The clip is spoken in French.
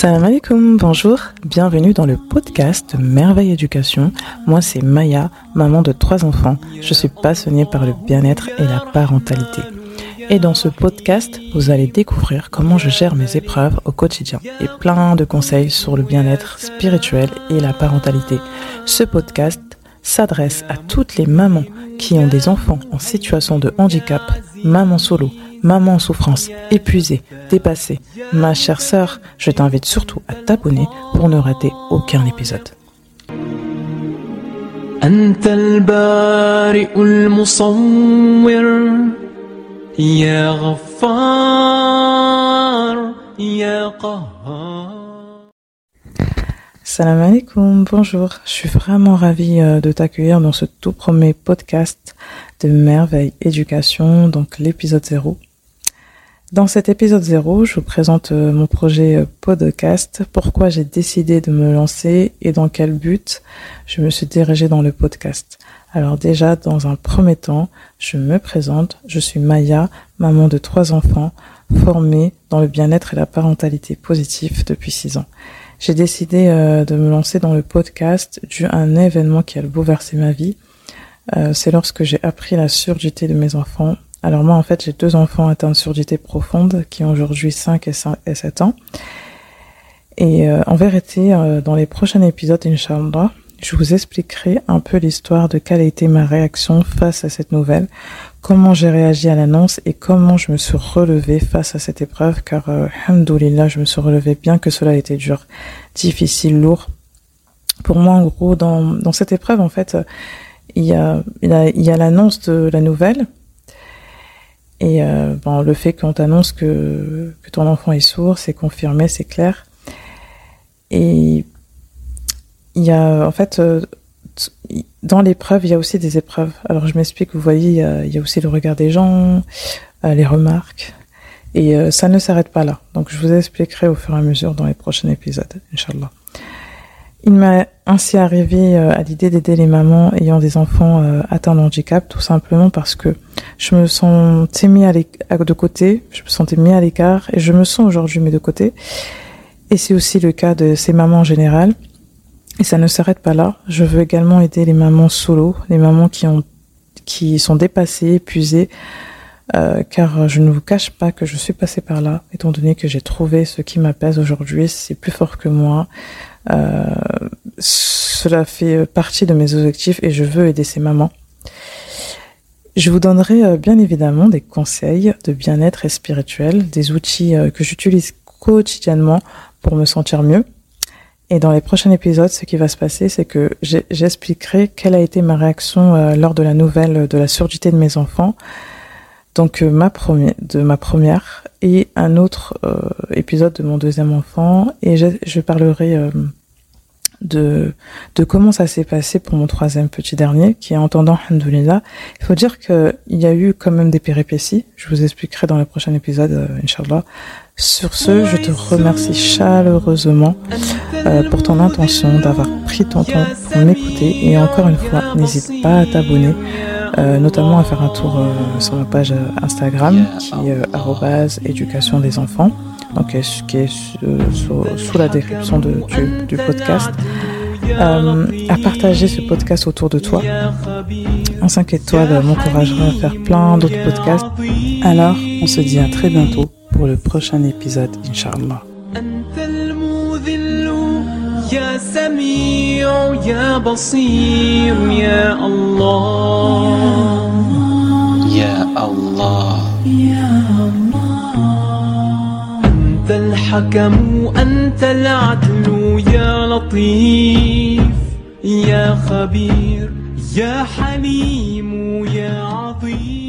Salam alaikum, bonjour, bienvenue dans le podcast Merveille Éducation. Moi c'est Maya, maman de trois enfants. Je suis passionnée par le bien-être et la parentalité. Et dans ce podcast, vous allez découvrir comment je gère mes épreuves au quotidien et plein de conseils sur le bien-être spirituel et la parentalité. Ce podcast s'adresse à toutes les mamans qui ont des enfants en situation de handicap, mamans solo, maman en souffrance, épuisée, dépassée. Ma chère sœur, je t'invite surtout à t'abonner pour ne rater aucun épisode. Salam alaikum, bonjour. Je suis vraiment ravie euh, de t'accueillir dans ce tout premier podcast de Merveille Éducation, donc l'épisode 0. Dans cet épisode 0, je vous présente euh, mon projet euh, podcast, pourquoi j'ai décidé de me lancer et dans quel but je me suis dirigée dans le podcast. Alors déjà, dans un premier temps, je me présente, je suis Maya, maman de trois enfants, formée dans le bien-être et la parentalité positive depuis six ans. J'ai décidé euh, de me lancer dans le podcast dû à un événement qui a bouleversé ma vie. C'est lorsque j'ai appris la surdité de mes enfants alors moi, en fait, j'ai deux enfants atteints de surdité profonde qui ont aujourd'hui 5 et, 5 et 7 ans. Et euh, en vérité, euh, dans les prochains épisodes, Inch'Allah, je vous expliquerai un peu l'histoire de quelle a été ma réaction face à cette nouvelle, comment j'ai réagi à l'annonce et comment je me suis relevée face à cette épreuve, car, euh, je me suis relevée bien que cela ait été dur, difficile, lourd. Pour moi, en gros, dans, dans cette épreuve, en fait, il y a, il y a l'annonce de la nouvelle, et euh, bon, le fait qu'on t'annonce que, que ton enfant est sourd, c'est confirmé, c'est clair. Et il y a, en fait, euh, dans l'épreuve, il y a aussi des épreuves. Alors je m'explique, vous voyez, il y, a, aussi le regard des gens, euh, les remarques. Et euh, ça ne s'arrête pas là. Donc je vous expliquerai au fur et à mesure dans les prochains épisodes, Inch'Allah. Il m'a ainsi arrivé à l'idée d'aider les mamans ayant des enfants atteints de handicap, tout simplement parce que je me sentais mis à, de côté, je me sentais mis à l'écart et je me sens aujourd'hui mis de côté. Et c'est aussi le cas de ces mamans en général. Et ça ne s'arrête pas là. Je veux également aider les mamans solo, les mamans qui ont, qui sont dépassées, épuisées, euh, car je ne vous cache pas que je suis passée par là, étant donné que j'ai trouvé ce qui m'apaise aujourd'hui, c'est plus fort que moi. Euh, cela fait partie de mes objectifs et je veux aider ces mamans. Je vous donnerai euh, bien évidemment des conseils de bien-être et spirituel, des outils euh, que j'utilise quotidiennement pour me sentir mieux. Et dans les prochains épisodes, ce qui va se passer, c'est que j'expliquerai quelle a été ma réaction lors de la nouvelle de la surdité de mes enfants. Donc ma première, de ma première et un autre épisode de mon deuxième enfant. Et je, je parlerai de, de comment ça s'est passé pour mon troisième petit dernier, qui est entendant Alhamdoulilah. Il faut dire qu'il y a eu quand même des péripéties. Je vous expliquerai dans le prochain épisode, euh, Inch'Allah. Sur ce, je te remercie chaleureusement euh, pour ton intention d'avoir pris ton temps pour m'écouter. Et encore une fois, n'hésite pas à t'abonner, euh, notamment à faire un tour euh, sur ma page Instagram, qui est éducation des enfants donc qui est sous, la description de, du, podcast, euh, à partager ce podcast autour de toi. En 5 étoiles m'encouragerait à faire plein d'autres podcasts. Alors, on se dit à très bientôt pour le prochain épisode, Inch'Allah. الحكم أنت العدل يا لطيف يا خبير يا حليم يا عظيم.